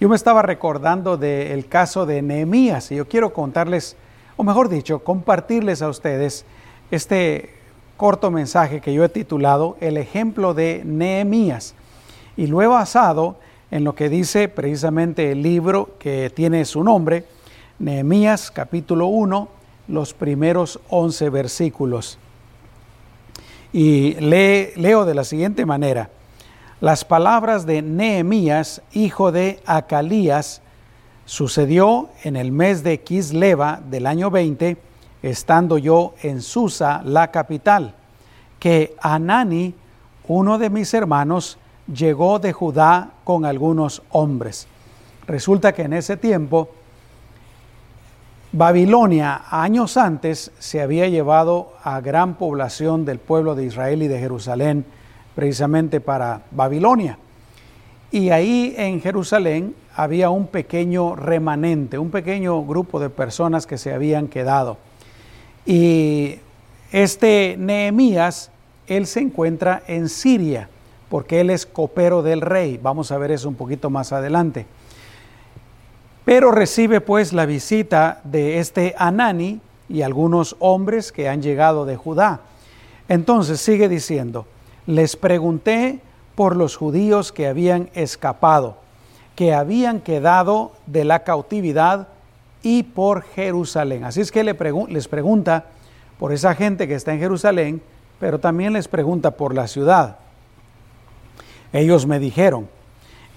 Yo me estaba recordando del caso de Nehemías y yo quiero contarles, o mejor dicho, compartirles a ustedes este corto mensaje que yo he titulado El ejemplo de Nehemías. Y lo he basado en lo que dice precisamente el libro que tiene su nombre, Nehemías capítulo 1, los primeros 11 versículos. Y leo de la siguiente manera las palabras de Nehemías, hijo de Acalías, sucedió en el mes de Kisleva del año 20, estando yo en Susa, la capital, que Anani, uno de mis hermanos, llegó de Judá con algunos hombres. Resulta que en ese tiempo Babilonia, años antes, se había llevado a gran población del pueblo de Israel y de Jerusalén precisamente para Babilonia. Y ahí en Jerusalén había un pequeño remanente, un pequeño grupo de personas que se habían quedado. Y este Nehemías, él se encuentra en Siria, porque él es copero del rey. Vamos a ver eso un poquito más adelante. Pero recibe pues la visita de este Anani y algunos hombres que han llegado de Judá. Entonces sigue diciendo, les pregunté por los judíos que habían escapado, que habían quedado de la cautividad y por Jerusalén. Así es que les pregunta por esa gente que está en Jerusalén, pero también les pregunta por la ciudad. Ellos me dijeron,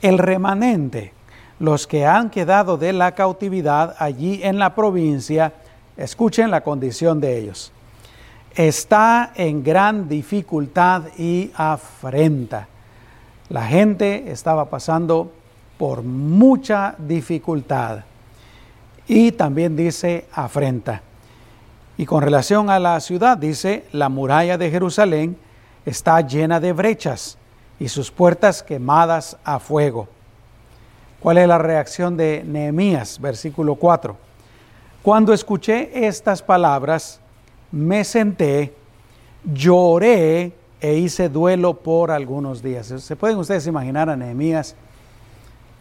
el remanente, los que han quedado de la cautividad allí en la provincia, escuchen la condición de ellos está en gran dificultad y afrenta. La gente estaba pasando por mucha dificultad y también dice afrenta. Y con relación a la ciudad, dice, la muralla de Jerusalén está llena de brechas y sus puertas quemadas a fuego. ¿Cuál es la reacción de Nehemías? Versículo 4. Cuando escuché estas palabras, me senté, lloré e hice duelo por algunos días. ¿Se pueden ustedes imaginar a Nehemías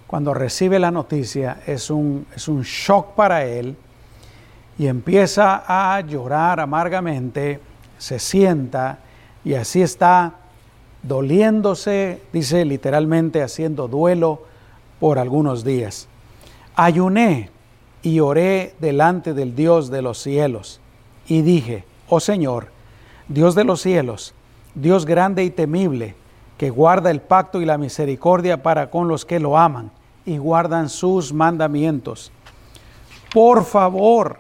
cuando recibe la noticia? Es un, es un shock para él y empieza a llorar amargamente, se sienta y así está doliéndose, dice literalmente haciendo duelo por algunos días. Ayuné y oré delante del Dios de los cielos y dije, oh Señor, Dios de los cielos, Dios grande y temible, que guarda el pacto y la misericordia para con los que lo aman y guardan sus mandamientos. Por favor,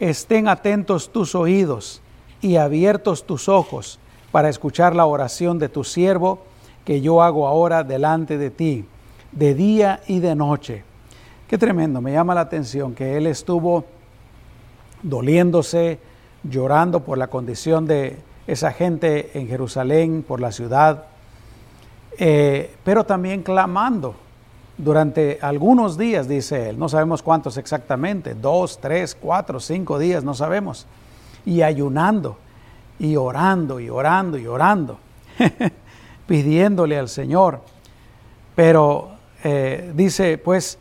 estén atentos tus oídos y abiertos tus ojos para escuchar la oración de tu siervo que yo hago ahora delante de ti, de día y de noche. Qué tremendo, me llama la atención que él estuvo doliéndose, llorando por la condición de esa gente en Jerusalén, por la ciudad, eh, pero también clamando durante algunos días, dice él, no sabemos cuántos exactamente, dos, tres, cuatro, cinco días, no sabemos, y ayunando, y orando, y orando, y orando, pidiéndole al Señor. Pero eh, dice, pues,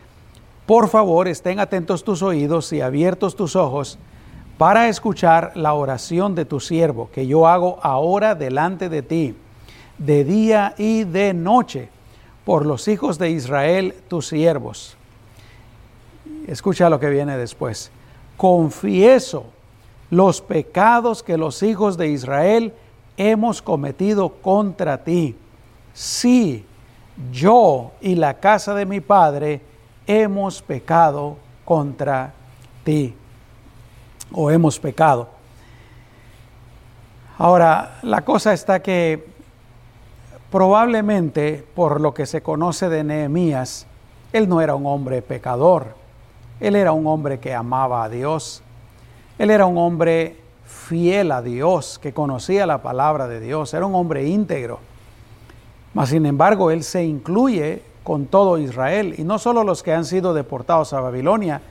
por favor, estén atentos tus oídos y abiertos tus ojos para escuchar la oración de tu siervo, que yo hago ahora delante de ti, de día y de noche, por los hijos de Israel, tus siervos. Escucha lo que viene después. Confieso los pecados que los hijos de Israel hemos cometido contra ti. Sí, yo y la casa de mi padre hemos pecado contra ti o hemos pecado. Ahora, la cosa está que probablemente por lo que se conoce de Nehemías, él no era un hombre pecador, él era un hombre que amaba a Dios, él era un hombre fiel a Dios, que conocía la palabra de Dios, era un hombre íntegro. Mas sin embargo, él se incluye con todo Israel, y no solo los que han sido deportados a Babilonia,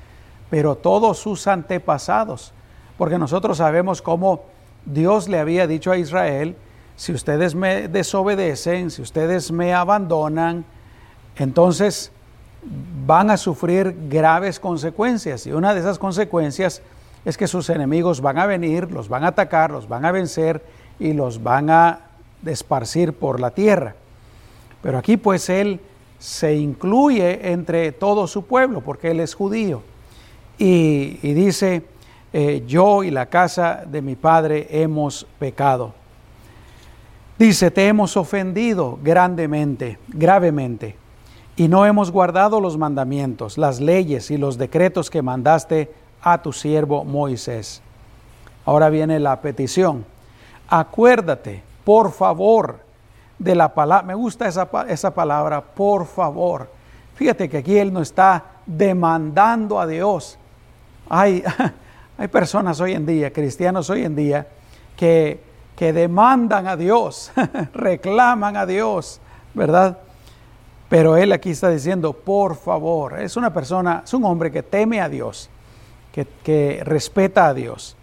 pero todos sus antepasados, porque nosotros sabemos cómo Dios le había dicho a Israel, si ustedes me desobedecen, si ustedes me abandonan, entonces van a sufrir graves consecuencias y una de esas consecuencias es que sus enemigos van a venir, los van a atacar, los van a vencer y los van a esparcir por la tierra. Pero aquí pues él se incluye entre todo su pueblo porque él es judío y, dice, eh, yo y la casa de mi padre hemos pecado. Dice, te hemos ofendido grandemente, gravemente, y no hemos guardado los mandamientos, las leyes y los decretos que mandaste a tu siervo Moisés. Ahora viene la petición. Acuérdate, por favor, de la palabra. Me gusta esa, esa palabra, por favor. Fíjate que aquí él no está demandando a Dios. Hay, hay personas hoy en día, cristianos hoy en día, que, que demandan a Dios, reclaman a Dios, ¿verdad? Pero él aquí está diciendo, por favor, es una persona, es un hombre que teme a Dios que, respeta a Dios.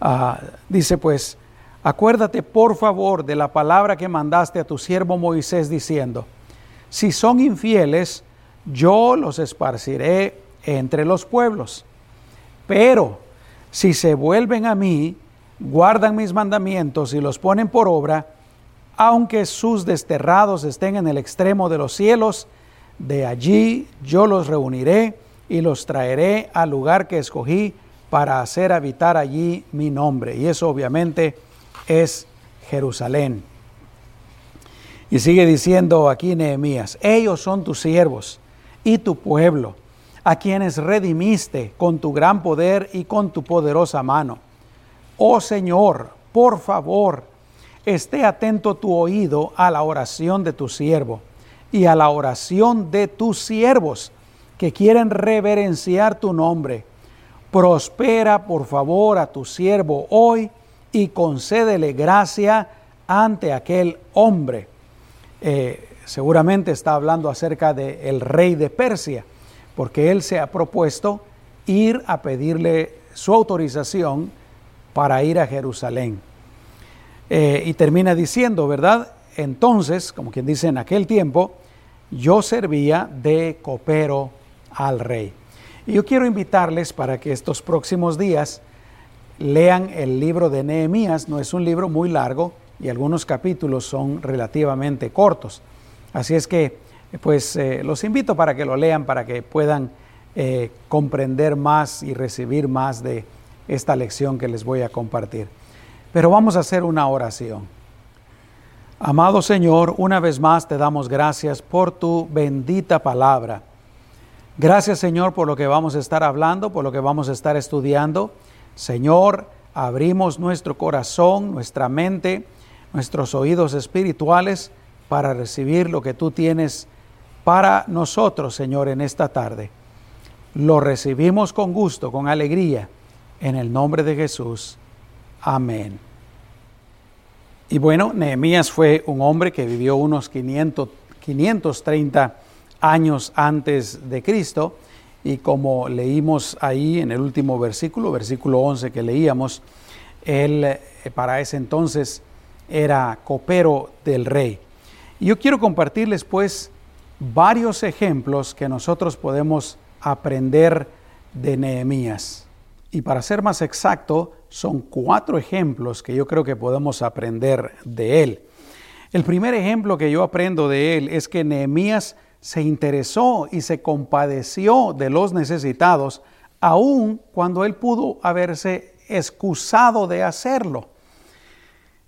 Ah, dice pues, acuérdate por favor de la palabra que mandaste a tu siervo Moisés diciendo, si son infieles, yo los esparciré entre los pueblos. Pero si se vuelven a mí, guardan mis mandamientos y los ponen por obra, aunque sus desterrados estén en el extremo de los cielos, de allí yo los reuniré y los traeré al lugar que escogí para hacer habitar allí mi nombre. Y eso obviamente es Jerusalén. Y sigue diciendo aquí Nehemías, ellos son tus siervos y tu pueblo, a quienes redimiste con tu gran poder y con tu poderosa mano. Oh Señor, por favor, esté atento tu oído a la oración de tu siervo y a la oración de tus siervos que quieren reverenciar tu nombre. Prospera, por favor, a tu siervo hoy y concédele gracia ante aquel hombre. Eh, seguramente está hablando acerca del rey de Persia, porque él se ha propuesto ir a pedirle su autorización para ir a Jerusalén. Eh, y termina diciendo, ¿verdad? Entonces, como quien dice en aquel tiempo, yo servía de copero al rey. Y yo quiero invitarles para que estos próximos días lean el libro de Nehemías. No es un libro muy largo y algunos capítulos son relativamente cortos. Así es que, pues, eh, los invito para que lo lean, para que puedan eh, comprender más y recibir más de esta lección que les voy a compartir. Pero vamos a hacer una oración. Amado Señor, una vez más te damos gracias por tu bendita palabra Gracias Señor por lo que vamos a estar hablando, por lo que vamos a estar estudiando. Señor, abrimos nuestro corazón, nuestra mente, nuestros oídos espirituales para recibir lo que tú tienes para nosotros, Señor, en esta tarde. Lo recibimos con gusto, con alegría, en el nombre de Jesús. Amén. Y bueno, Nehemías fue un hombre que vivió unos 500, 530 años antes de Cristo. Y como leímos ahí en el último versículo, versículo 11 que leíamos, él eh, para ese entonces era copero del rey. Y yo quiero compartirles pues varios ejemplos que nosotros podemos aprender de Nehemías. Y para ser más exacto, son cuatro ejemplos que yo creo que podemos aprender de él. El primer ejemplo que yo aprendo de él es que Nehemías se interesó y se compadeció de los necesitados, aun cuando él pudo haberse excusado de hacerlo.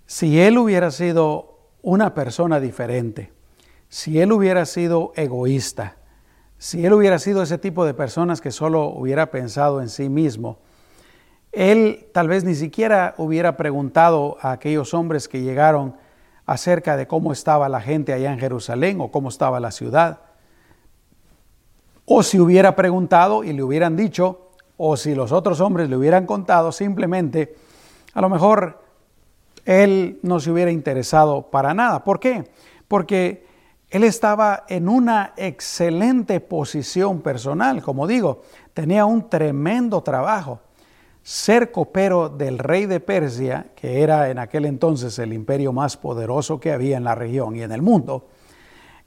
Si él hubiera sido una persona diferente, si él hubiera sido egoísta, si él hubiera sido ese tipo de personas que solo hubiera pensado en sí mismo, él tal vez ni siquiera hubiera preguntado a aquellos hombres que llegaron acerca de cómo estaba la gente allá en Jerusalén o cómo estaba la ciudad. O si hubiera preguntado y le hubieran dicho, o si los otros hombres le hubieran contado, simplemente, a lo mejor él no se hubiera interesado para nada. ¿Por qué? Porque él estaba en una excelente posición personal, como digo, tenía un tremendo trabajo ser copero del rey de Persia, que era en aquel entonces el imperio más poderoso que había en la región y en el mundo,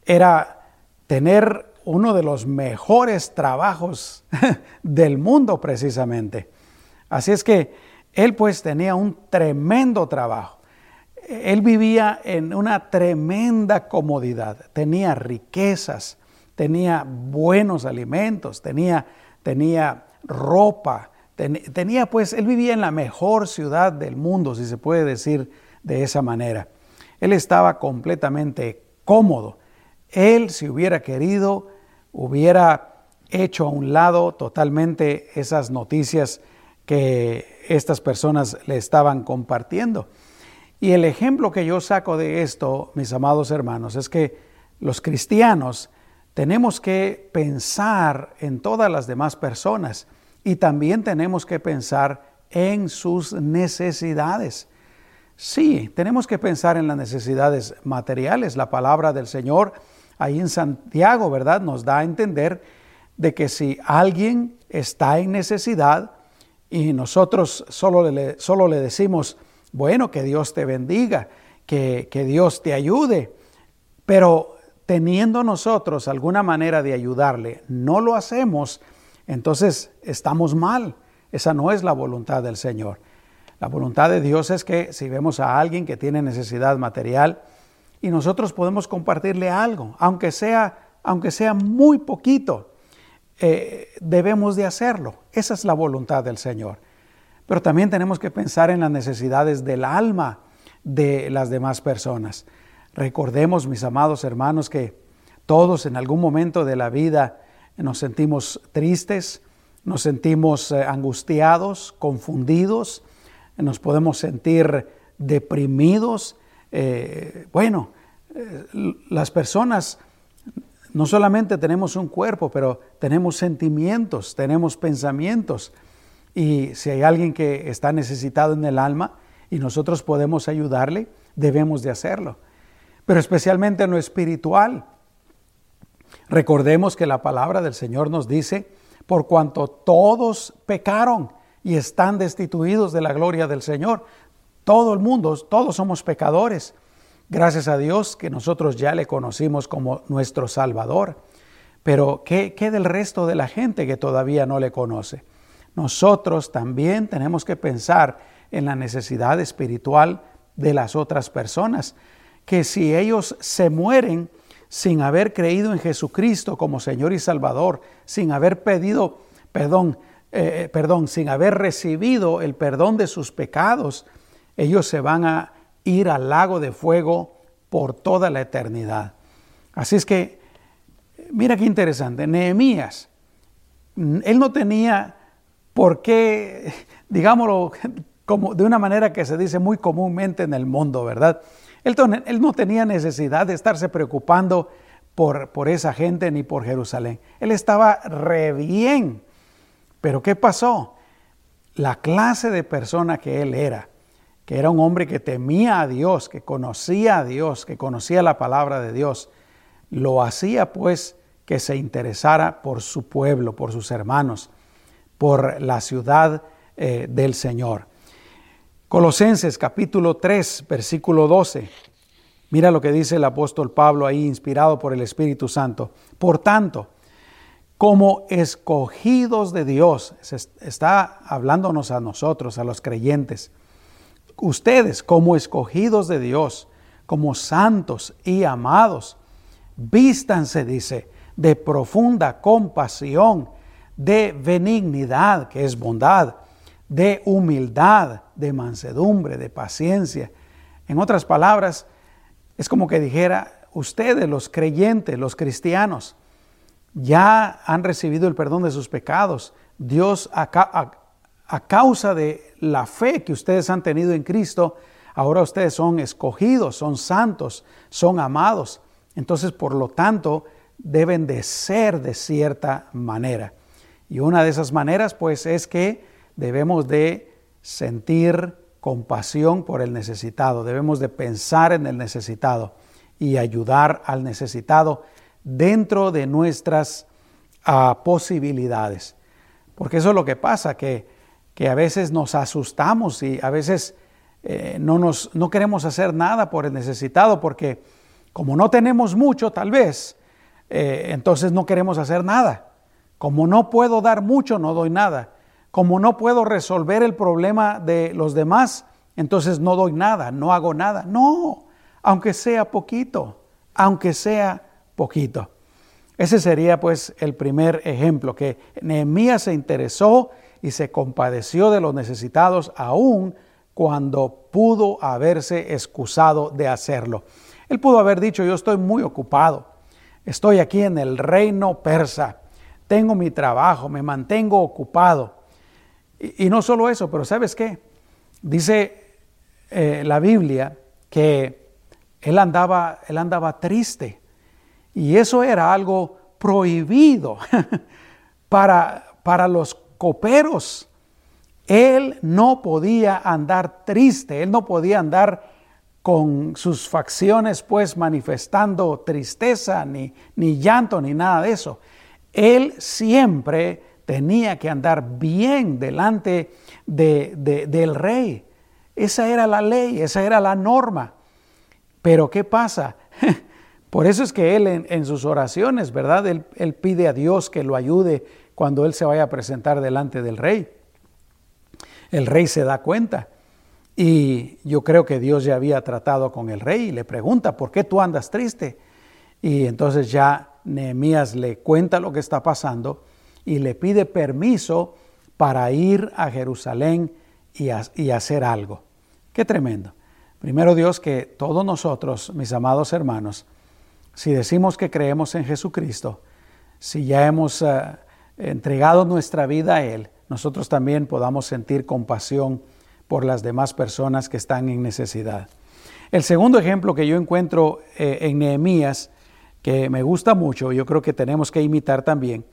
era tener uno de los mejores trabajos del mundo precisamente. Así es que él pues tenía un tremendo trabajo. Él vivía en una tremenda comodidad, tenía riquezas, tenía buenos alimentos, tenía, tenía ropa, tenía pues, él vivía en la mejor ciudad del mundo, si se puede decir de esa manera. Él estaba completamente cómodo. Él, si hubiera querido, hubiera hecho a un lado totalmente esas noticias que estas personas le estaban compartiendo. Y el ejemplo que yo saco de esto, mis amados hermanos, es que los cristianos tenemos que pensar en todas las demás personas y también tenemos que pensar en sus necesidades. Sí, tenemos que pensar en las necesidades materiales. La palabra del Señor ahí en Santiago, ¿verdad? Nos da a entender de que si alguien está en necesidad y nosotros solo le, solo le decimos, bueno, que Dios te bendiga, que, que Dios te ayude, pero teniendo nosotros alguna manera de ayudarle, no lo hacemos, entonces estamos mal. Esa no es la voluntad del Señor. La voluntad de Dios es que si vemos a alguien que tiene necesidad material y nosotros podemos compartirle algo, aunque sea, aunque sea muy poquito, eh, debemos de hacerlo. Esa es la voluntad del Señor. Pero también tenemos que pensar en las necesidades del alma de las demás personas. Recordemos, mis amados hermanos, que todos en algún momento de la vida nos sentimos tristes, nos sentimos eh, angustiados, confundidos, nos podemos sentir deprimidos. Eh, bueno, eh, las personas no solamente tenemos un cuerpo, pero tenemos sentimientos, tenemos pensamientos. Y si hay alguien que está necesitado en el alma y nosotros podemos ayudarle, debemos de hacerlo pero especialmente en lo espiritual. Recordemos que la palabra del Señor nos dice, por cuanto todos pecaron y están destituidos de la gloria del Señor, todo el mundo, todos somos pecadores. Gracias a Dios que nosotros ya le conocimos como nuestro Salvador. Pero ¿qué, ¿qué, del resto de la gente que todavía no le conoce? Nosotros también tenemos que pensar en la necesidad espiritual de las otras personas que si ellos se mueren sin haber creído en Jesucristo como Señor y Salvador, sin haber pedido perdón, eh, eh, perdón, sin haber recibido el perdón de sus pecados, ellos se van a ir al lago de fuego por toda la eternidad. Así es que, mira qué interesante, Nehemías, él no tenía por qué, digámoslo como de una manera que se dice muy comúnmente en el mundo, ¿verdad? Él, no tenía necesidad de estarse preocupando por, por esa gente ni por Jerusalén. Él estaba re bien. Pero ¿qué pasó? La clase de persona que él era, que era un hombre que temía a Dios, que conocía a Dios, que conocía la palabra de Dios, lo hacía pues que se interesara por su pueblo, por sus hermanos, por la ciudad eh, del Señor. Colosenses capítulo 3, versículo 12. Mira lo que dice el apóstol Pablo ahí, inspirado por el Espíritu Santo. Por tanto, como escogidos de Dios, está hablándonos a nosotros, a los creyentes, ustedes como escogidos de Dios, como santos y amados, vístanse, dice, de profunda compasión, de benignidad, que es bondad, de humildad, de mansedumbre, de paciencia. En otras palabras, es como que dijera, ustedes los creyentes, los cristianos, ya han recibido el perdón de sus pecados. Dios, a, causa de la fe que ustedes han tenido en Cristo, ahora ustedes son escogidos, son santos, son amados. Entonces, por lo tanto, deben de ser de cierta manera. Y una de esas maneras, pues, es que debemos de sentir compasión por el necesitado, debemos de pensar en el necesitado y ayudar al necesitado dentro de nuestras ah, posibilidades. Porque eso es lo que pasa, que, que, a veces nos asustamos y a veces eh, no, nos, no queremos hacer nada por el necesitado porque como no tenemos mucho tal vez, eh, entonces no queremos hacer nada. Como no puedo dar mucho, no doy nada. Como no puedo resolver el problema de los demás, entonces no doy nada, no hago nada. No, aunque sea poquito, aunque sea poquito. Ese sería pues el primer ejemplo, que Nehemías se interesó y se compadeció de los necesitados aún cuando pudo haberse excusado de hacerlo. Él pudo haber dicho, yo estoy muy ocupado, estoy aquí en el reino persa, tengo mi trabajo, me mantengo ocupado. Y, no solo eso, pero ¿sabes qué? Dice eh, la Biblia que él andaba, él andaba triste y eso era algo prohibido para, para los coperos. Él no podía andar triste, él no podía andar con sus facciones pues manifestando tristeza, ni, ni llanto, ni nada de eso. Él siempre tenía que andar bien delante de, del rey. Esa era la ley, esa era la norma. Pero ¿qué pasa? Por eso es que él en, sus oraciones, ¿verdad? Él, él, pide a Dios que lo ayude cuando él se vaya a presentar delante del rey. El rey se da cuenta y yo creo que Dios ya había tratado con el rey y le pregunta, ¿por qué tú andas triste? Y entonces ya Nehemías le cuenta lo que está pasando y le pide permiso para ir a Jerusalén y, hacer algo. Qué tremendo. Primero Dios que todos nosotros, mis amados hermanos, si decimos que creemos en Jesucristo, si ya hemos eh, entregado nuestra vida a Él, nosotros también podamos sentir compasión por las demás personas que están en necesidad. El segundo ejemplo que yo encuentro eh, en Nehemías, que me gusta mucho, yo creo que tenemos que imitar también,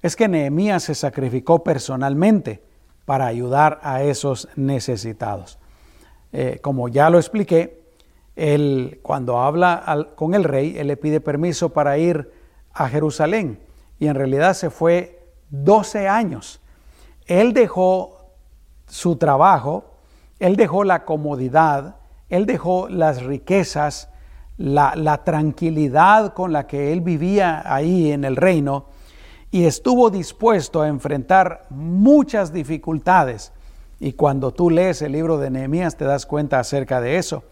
es que Nehemías se sacrificó personalmente para ayudar a esos necesitados. Eh, como ya lo expliqué, él, cuando habla con el rey, él le pide permiso para ir a Jerusalén y en realidad se fue 12 años. Él dejó su trabajo, él dejó la comodidad, él dejó las riquezas, la, tranquilidad con la que él vivía ahí en el reino y estuvo dispuesto a enfrentar muchas dificultades. Y cuando tú lees el libro de Nehemías te das cuenta acerca de eso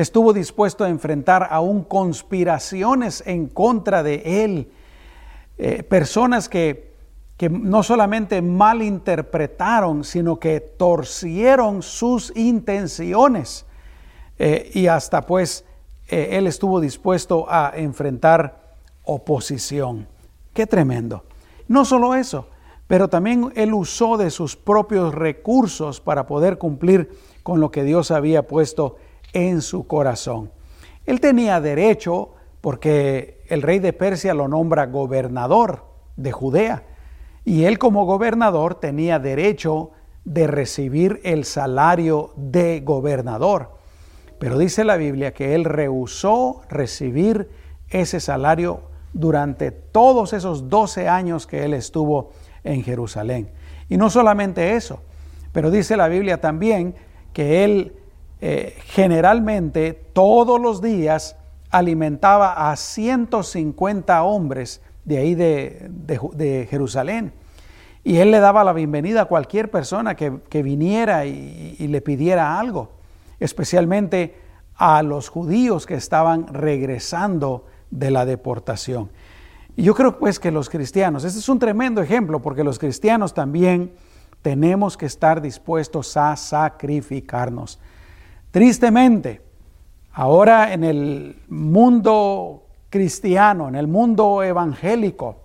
estuvo dispuesto a enfrentar aún conspiraciones en contra de él, eh, personas que, que no solamente malinterpretaron, sino que torcieron sus intenciones. Eh, y hasta pues eh, él estuvo dispuesto a enfrentar oposición. Qué tremendo. No solo eso, pero también él usó de sus propios recursos para poder cumplir con lo que Dios había puesto en su corazón. Él tenía derecho, porque el rey de Persia lo nombra gobernador de Judea, y él como gobernador tenía derecho de recibir el salario de gobernador. Pero dice la Biblia que él rehusó recibir ese salario durante todos esos 12 años que él estuvo en Jerusalén. Y no solamente eso, pero dice la Biblia también que él eh, generalmente todos los días alimentaba a 150 hombres de ahí de, Jerusalén. Y él le daba la bienvenida a cualquier persona que, viniera y, y, le pidiera algo, especialmente a los judíos que estaban regresando de la deportación. Y yo creo pues que los cristianos, este es un tremendo ejemplo porque los cristianos también tenemos que estar dispuestos a sacrificarnos. Tristemente, ahora en el mundo cristiano, en el mundo evangélico,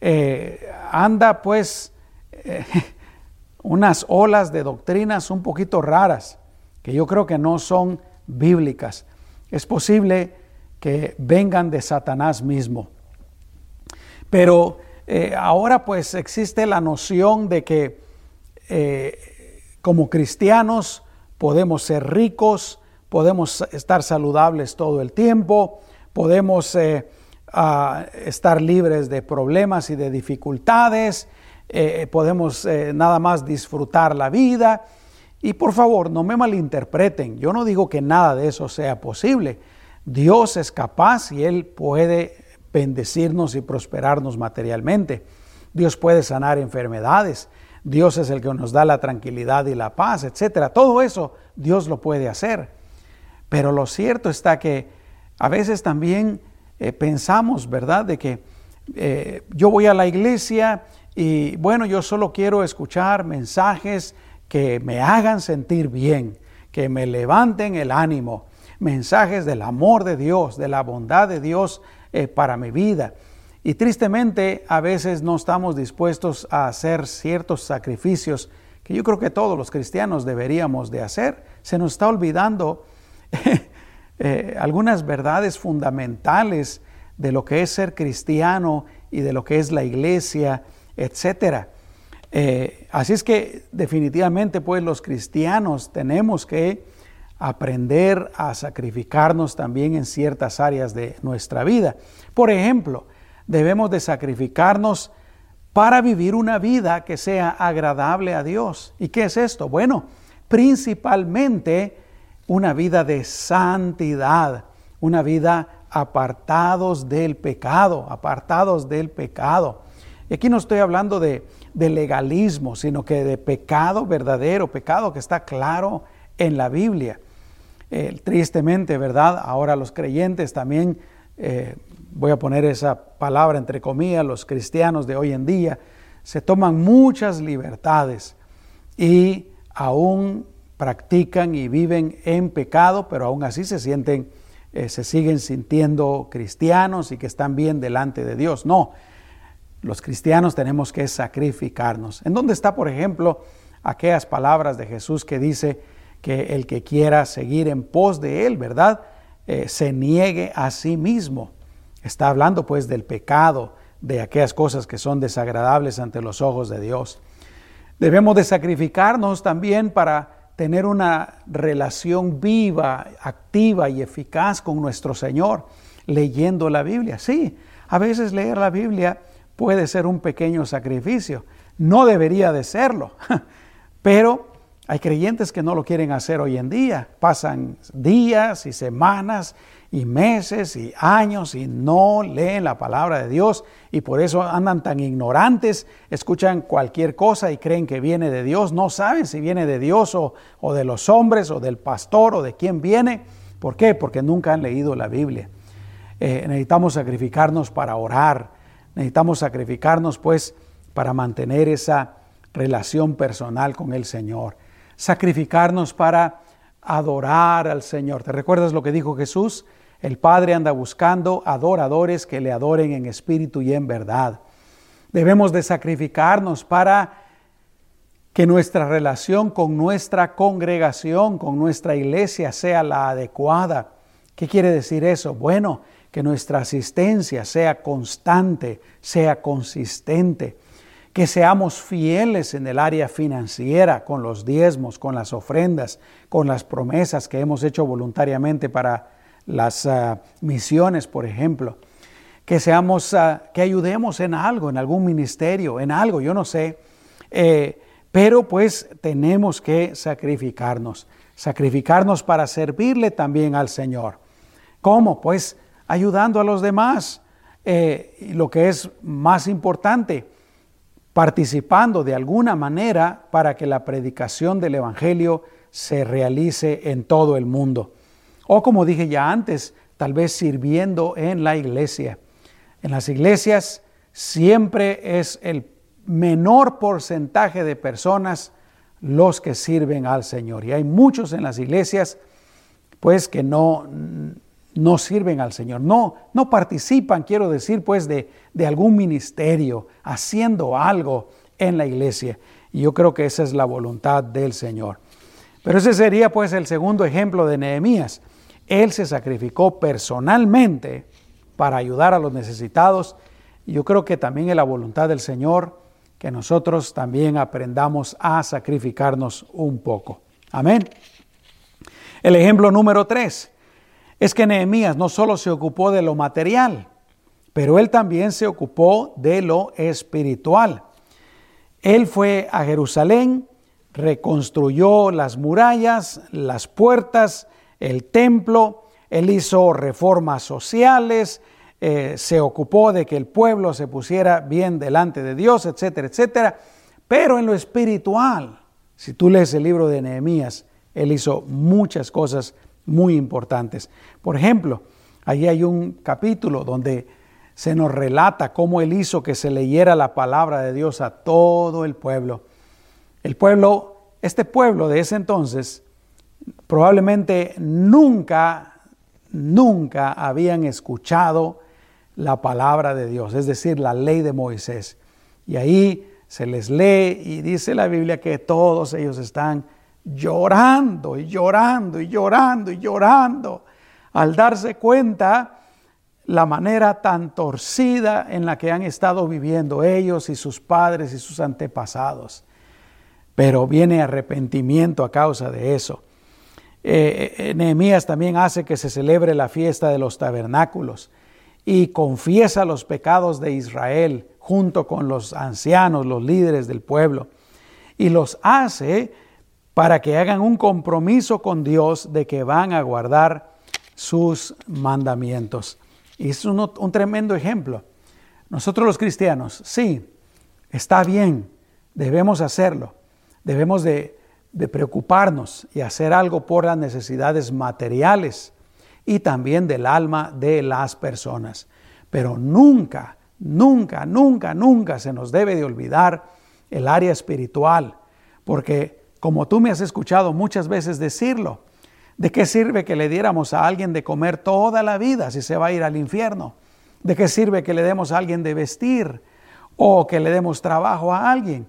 eh, anda pues unas olas de doctrinas un poquito raras, que yo creo que no son bíblicas. Es posible que vengan de Satanás mismo. Pero eh, ahora pues existe la noción de que como cristianos podemos ser ricos, podemos estar saludables todo el tiempo, podemos eh, estar libres de problemas y de dificultades, eh, podemos eh, nada más disfrutar la vida. Y por favor, no me malinterpreten, yo no digo que nada de eso sea posible. Dios es capaz y Él puede bendecirnos y prosperarnos materialmente. Dios puede sanar enfermedades. Dios es el que nos da la tranquilidad y la paz, etcétera. Todo eso Dios lo puede hacer. Pero lo cierto está que a veces también eh, pensamos, ¿verdad?, de que eh, yo voy a la iglesia y bueno, yo solo quiero escuchar mensajes que me hagan sentir bien, que me levanten el ánimo, mensajes del amor de Dios, de la bondad de Dios eh, para mi vida. Y tristemente a veces no estamos dispuestos a hacer ciertos sacrificios que yo creo que todos los cristianos deberíamos de hacer. Se nos está olvidando eh, algunas verdades fundamentales de lo que es ser cristiano y de lo que es la iglesia, etcétera. Eh, así es que definitivamente pues los cristianos tenemos que aprender a sacrificarnos también en ciertas áreas de nuestra vida. Por ejemplo, debemos de sacrificarnos para vivir una vida que sea agradable a Dios. ¿Y qué es esto? Bueno, principalmente una vida de santidad, una vida apartados del pecado, apartados del pecado. Y aquí no estoy hablando de, legalismo, sino que de pecado verdadero, pecado que está claro en la Biblia. Eh, tristemente, ¿verdad? Ahora los creyentes también, eh, voy a poner esa palabra entre comillas, los cristianos de hoy en día, se toman muchas libertades y aún practican y viven en pecado, pero aún así se sienten, eh, se siguen sintiendo cristianos y que están bien delante de Dios. No, los cristianos tenemos que sacrificarnos. ¿En dónde está, por ejemplo, aquellas palabras de Jesús que dice que el que quiera seguir en pos de Él, ¿verdad? Eh, se niegue a sí mismo. Está hablando pues del pecado, de aquellas cosas que son desagradables ante los ojos de Dios. Debemos de sacrificarnos también para tener una relación viva, activa y eficaz con nuestro Señor, leyendo la Biblia. Sí, a veces leer la Biblia puede ser un pequeño sacrificio. No debería de serlo, pero hay creyentes que no lo quieren hacer hoy en día. Pasan días y semanas y meses y años y no leen la palabra de Dios y por eso andan tan ignorantes, escuchan cualquier cosa y creen que viene de Dios, no saben si viene de Dios o, de los hombres o del pastor o de quién viene. ¿Por qué? Porque nunca han leído la Biblia. Eh, necesitamos sacrificarnos para orar, Necesitamos sacrificarnos pues para mantener esa relación personal con el Señor. Sacrificarnos para adorar al Señor. ¿Te recuerdas lo que dijo Jesús? El Padre anda buscando adoradores que le adoren en espíritu y en verdad. Debemos de sacrificarnos para que nuestra relación con nuestra congregación, con nuestra iglesia sea la adecuada. ¿Qué quiere decir eso? Bueno, que nuestra asistencia sea constante, sea consistente, que seamos fieles en el área financiera, con los diezmos, con las ofrendas, con las promesas que hemos hecho voluntariamente para las ah, misiones, por ejemplo. Que seamos, ah, que ayudemos en algo, en algún ministerio, en algo, yo no sé. Eh, pero pues tenemos que sacrificarnos, sacrificarnos para servirle también al Señor. ¿Cómo? Pues ayudando a los demás. Eh, lo que es más importante, participando de alguna manera para que la predicación del Evangelio se realice en todo el mundo. O como dije ya antes, tal vez sirviendo en la iglesia. En las iglesias siempre es el menor porcentaje de personas los que sirven al Señor. Y hay muchos en las iglesias, pues, que no, no sirven al Señor, no, no participan, quiero decir, pues de, de algún ministerio, haciendo algo en la iglesia. Y yo creo que esa es la voluntad del Señor. Pero ese sería pues el segundo ejemplo de Nehemías. Él se sacrificó personalmente para ayudar a los necesitados. Y yo creo que también es la voluntad del Señor que nosotros también aprendamos a sacrificarnos un poco. Amén. El ejemplo número tres es que Nehemías no solo se ocupó de lo material, pero él también se ocupó de lo espiritual. Él fue a Jerusalén, reconstruyó las murallas, las puertas, el templo, él hizo reformas sociales, eh, se ocupó de que el pueblo se pusiera bien delante de Dios, etcétera, etcétera. Pero en lo espiritual, si tú lees el libro de Nehemías, él hizo muchas cosas muy importantes. Por ejemplo, allí hay un capítulo donde se nos relata cómo él hizo que se leyera la palabra de Dios a todo el pueblo. El pueblo, este pueblo de ese entonces, probablemente nunca, nunca habían escuchado la palabra de Dios, es decir, la ley de Moisés. Y ahí se les lee y dice la Biblia que todos ellos están llorando y llorando y llorando y llorando al darse cuenta la manera tan torcida en la que han estado viviendo ellos y sus padres y sus antepasados. Pero viene arrepentimiento a causa de eso. Eh, eh, Nehemías también hace que se celebre la fiesta de los tabernáculos y confiesa los pecados de Israel junto con los ancianos, los líderes del pueblo, y los hace para que hagan un compromiso con Dios de que van a guardar sus mandamientos. Y es un, tremendo ejemplo. Nosotros los cristianos, sí, está bien, debemos hacerlo, debemos de, de preocuparnos y hacer algo por las necesidades materiales y también del alma de las personas. Pero nunca, nunca, nunca, nunca se nos debe de olvidar el área espiritual, porque como tú me has escuchado muchas veces decirlo. ¿De qué sirve que le diéramos a alguien de comer toda la vida si se va a ir al infierno? ¿De qué sirve que le demos a alguien de vestir o que le demos trabajo a alguien?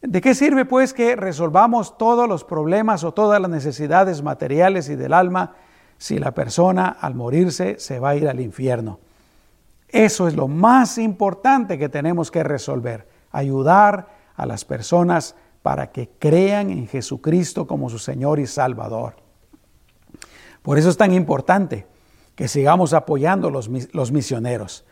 ¿De qué sirve pues que resolvamos todos los problemas o todas las necesidades materiales y del alma si la persona al morirse se va a ir al infierno? Eso es lo más importante que tenemos que resolver, ayudar a las personas para que crean en Jesucristo como su Señor y Salvador. Por eso es tan importante que sigamos apoyando los, los misioneros.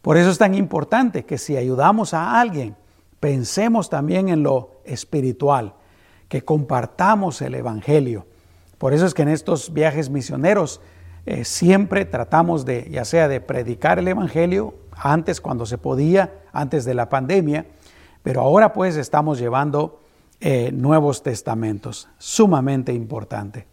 Por eso es tan importante que si ayudamos a alguien, pensemos también en lo espiritual, que compartamos el Evangelio. Por eso es que en estos viajes misioneros eh, siempre tratamos de, ya sea de predicar el Evangelio, antes cuando se podía, antes de la pandemia, pero ahora pues estamos llevando eh, Nuevos Testamentos, sumamente importante.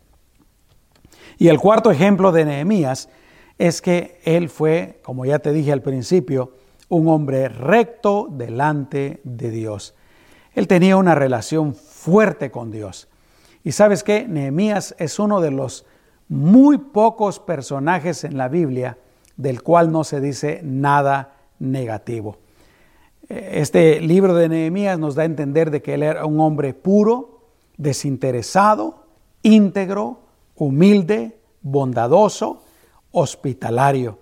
Y el cuarto ejemplo de Nehemías es que él fue, como ya te dije al principio, un hombre recto delante de Dios. Él tenía una relación fuerte con Dios. Y sabes que Nehemías es uno de los muy pocos personajes en la Biblia del cual no se dice nada negativo. Este libro de Nehemías nos da a entender de que él era un hombre puro, desinteresado, íntegro, humilde, bondadoso, hospitalario.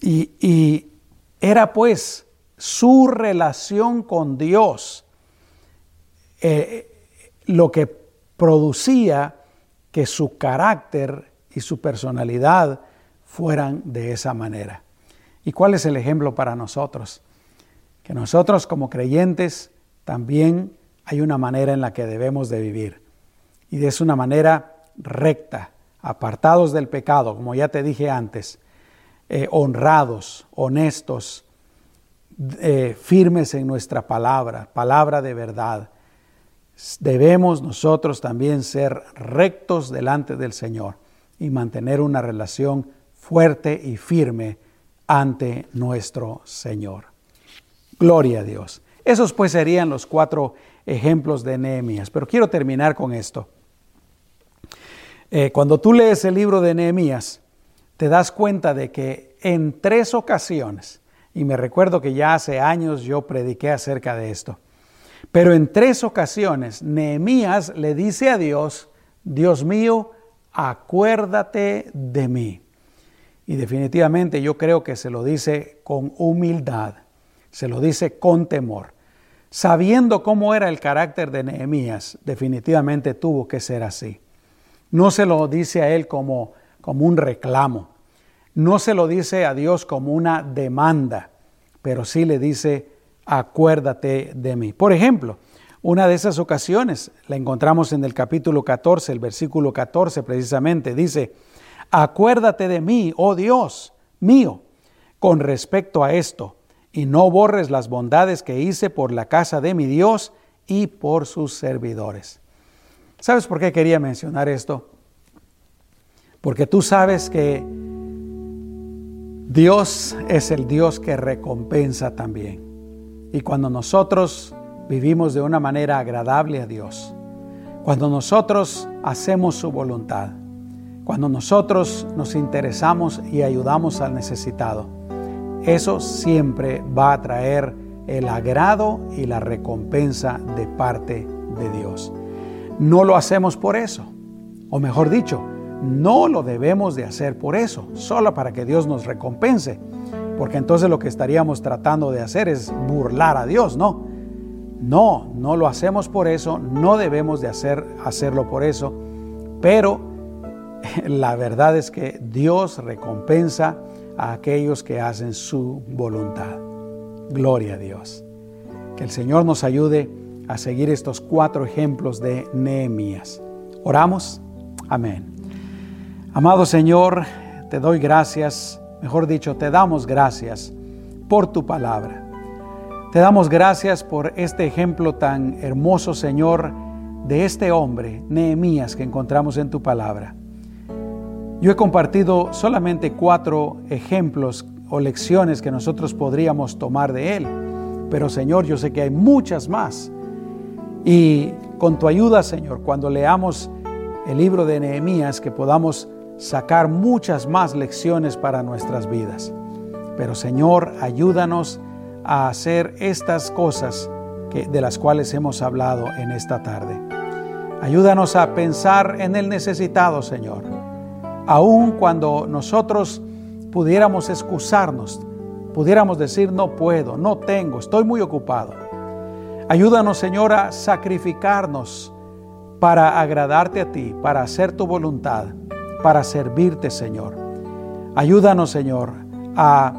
Y, era pues su relación con Dios eh, lo que producía que su carácter y su personalidad fueran de esa manera. ¿Y cuál es el ejemplo para nosotros? Que nosotros como creyentes también hay una manera en la que debemos de vivir. Y es una manera recta, apartados del pecado, como ya te dije antes, eh, honrados, honestos, eh, firmes en nuestra palabra, palabra de verdad. Debemos nosotros también ser rectos delante del Señor y mantener una relación fuerte y firme ante nuestro Señor. Gloria a Dios. Esos pues serían los cuatro ejemplos de Nehemías. Pero quiero terminar con esto. Eh, cuando tú lees el libro de Nehemías, te das cuenta de que en tres ocasiones, y me recuerdo que ya hace años yo prediqué acerca de esto, pero en tres ocasiones Nehemías le dice a Dios, Dios mío, acuérdate de mí. Y definitivamente yo creo que se lo dice con humildad, se lo dice con temor. Sabiendo cómo era el carácter de Nehemías, definitivamente tuvo que ser así. No se lo dice a él como, como un reclamo, no se lo dice a Dios como una demanda, pero sí le dice, acuérdate de mí. Por ejemplo, una de esas ocasiones la encontramos en el capítulo 14, el versículo 14 precisamente, dice, Acuérdate de mí, oh Dios, mío con respecto a esto, y no borres las bondades que hice por la casa de mi Dios y por sus servidores. ¿Sabes por qué quería mencionar esto? Porque tú sabes que Dios es el Dios que recompensa también. Y cuando nosotros vivimos de una manera agradable a Dios, cuando nosotros hacemos su voluntad, cuando nosotros nos interesamos y ayudamos al necesitado, eso siempre va a traer el agrado y la recompensa de parte de Dios. No lo hacemos por eso, o mejor dicho, no lo debemos de hacer por eso, solo para que Dios nos recompense, porque entonces lo que estaríamos tratando de hacer es burlar a Dios, ¿no? No, no lo hacemos por eso, no debemos de hacer, hacerlo por eso, pero la verdad es que Dios recompensa a aquellos que hacen su voluntad. Gloria a Dios. Que el Señor nos ayude a seguir estos cuatro ejemplos de Nehemías. Oramos. Amén. Amado Señor, te doy gracias, mejor dicho, te damos gracias por tu palabra. Te damos gracias por este ejemplo tan hermoso, Señor, de este hombre, Nehemías, que encontramos en tu palabra. Yo he compartido solamente cuatro ejemplos o lecciones que nosotros podríamos tomar de él, pero Señor, yo sé que hay muchas más. Y con tu ayuda, Señor, cuando leamos el libro de Nehemías, que podamos sacar muchas más lecciones para nuestras vidas. Pero Señor, ayúdanos a hacer estas cosas que, de las cuales hemos hablado en esta tarde. Ayúdanos a pensar en el necesitado, Señor. Aun cuando nosotros pudiéramos excusarnos, pudiéramos decir no puedo, no tengo, estoy muy ocupado. Ayúdanos, Señor, a sacrificarnos para agradarte a ti, para hacer tu voluntad para servirte, Señor. Ayúdanos, Señor, a,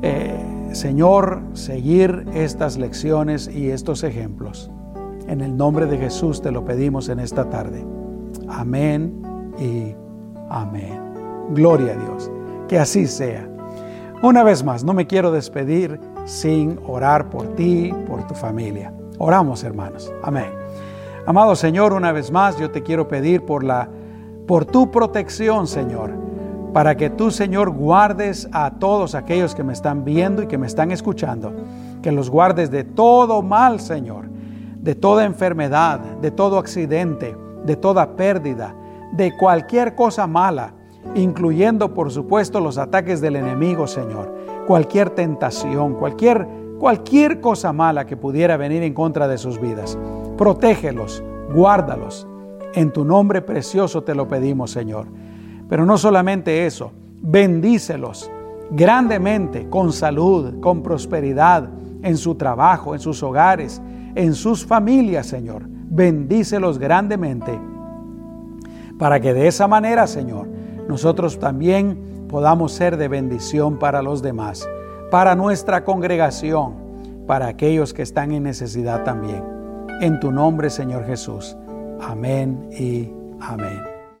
eh, Señor, seguir estas lecciones y estos ejemplos. En el nombre de Jesús te lo pedimos en esta tarde. Amén y amén. Gloria a Dios. Que así sea. Una vez más, no me quiero despedir sin orar por ti, por tu familia. Oramos, hermanos. Amén. Amado Señor, una vez más yo te quiero pedir por la por tu protección, Señor, para que tú, Señor, guardes a todos aquellos que me están viendo y que me están escuchando, que los guardes de todo mal, Señor, de toda enfermedad, de todo accidente, de toda pérdida, de cualquier cosa mala, incluyendo, por supuesto, los ataques del enemigo, Señor, cualquier tentación, cualquier cualquier cosa mala que pudiera venir en contra de sus vidas. Protégelos, guárdalos, en tu nombre precioso te lo pedimos, Señor. Pero no solamente eso, bendícelos grandemente con salud, con prosperidad, en su trabajo, en sus hogares, en sus familias, Señor. Bendícelos grandemente para que de esa manera, Señor, nosotros también podamos ser de bendición para los demás, para nuestra congregación, para aquellos que están en necesidad también. En tu nombre, Señor Jesús. Amén y amén.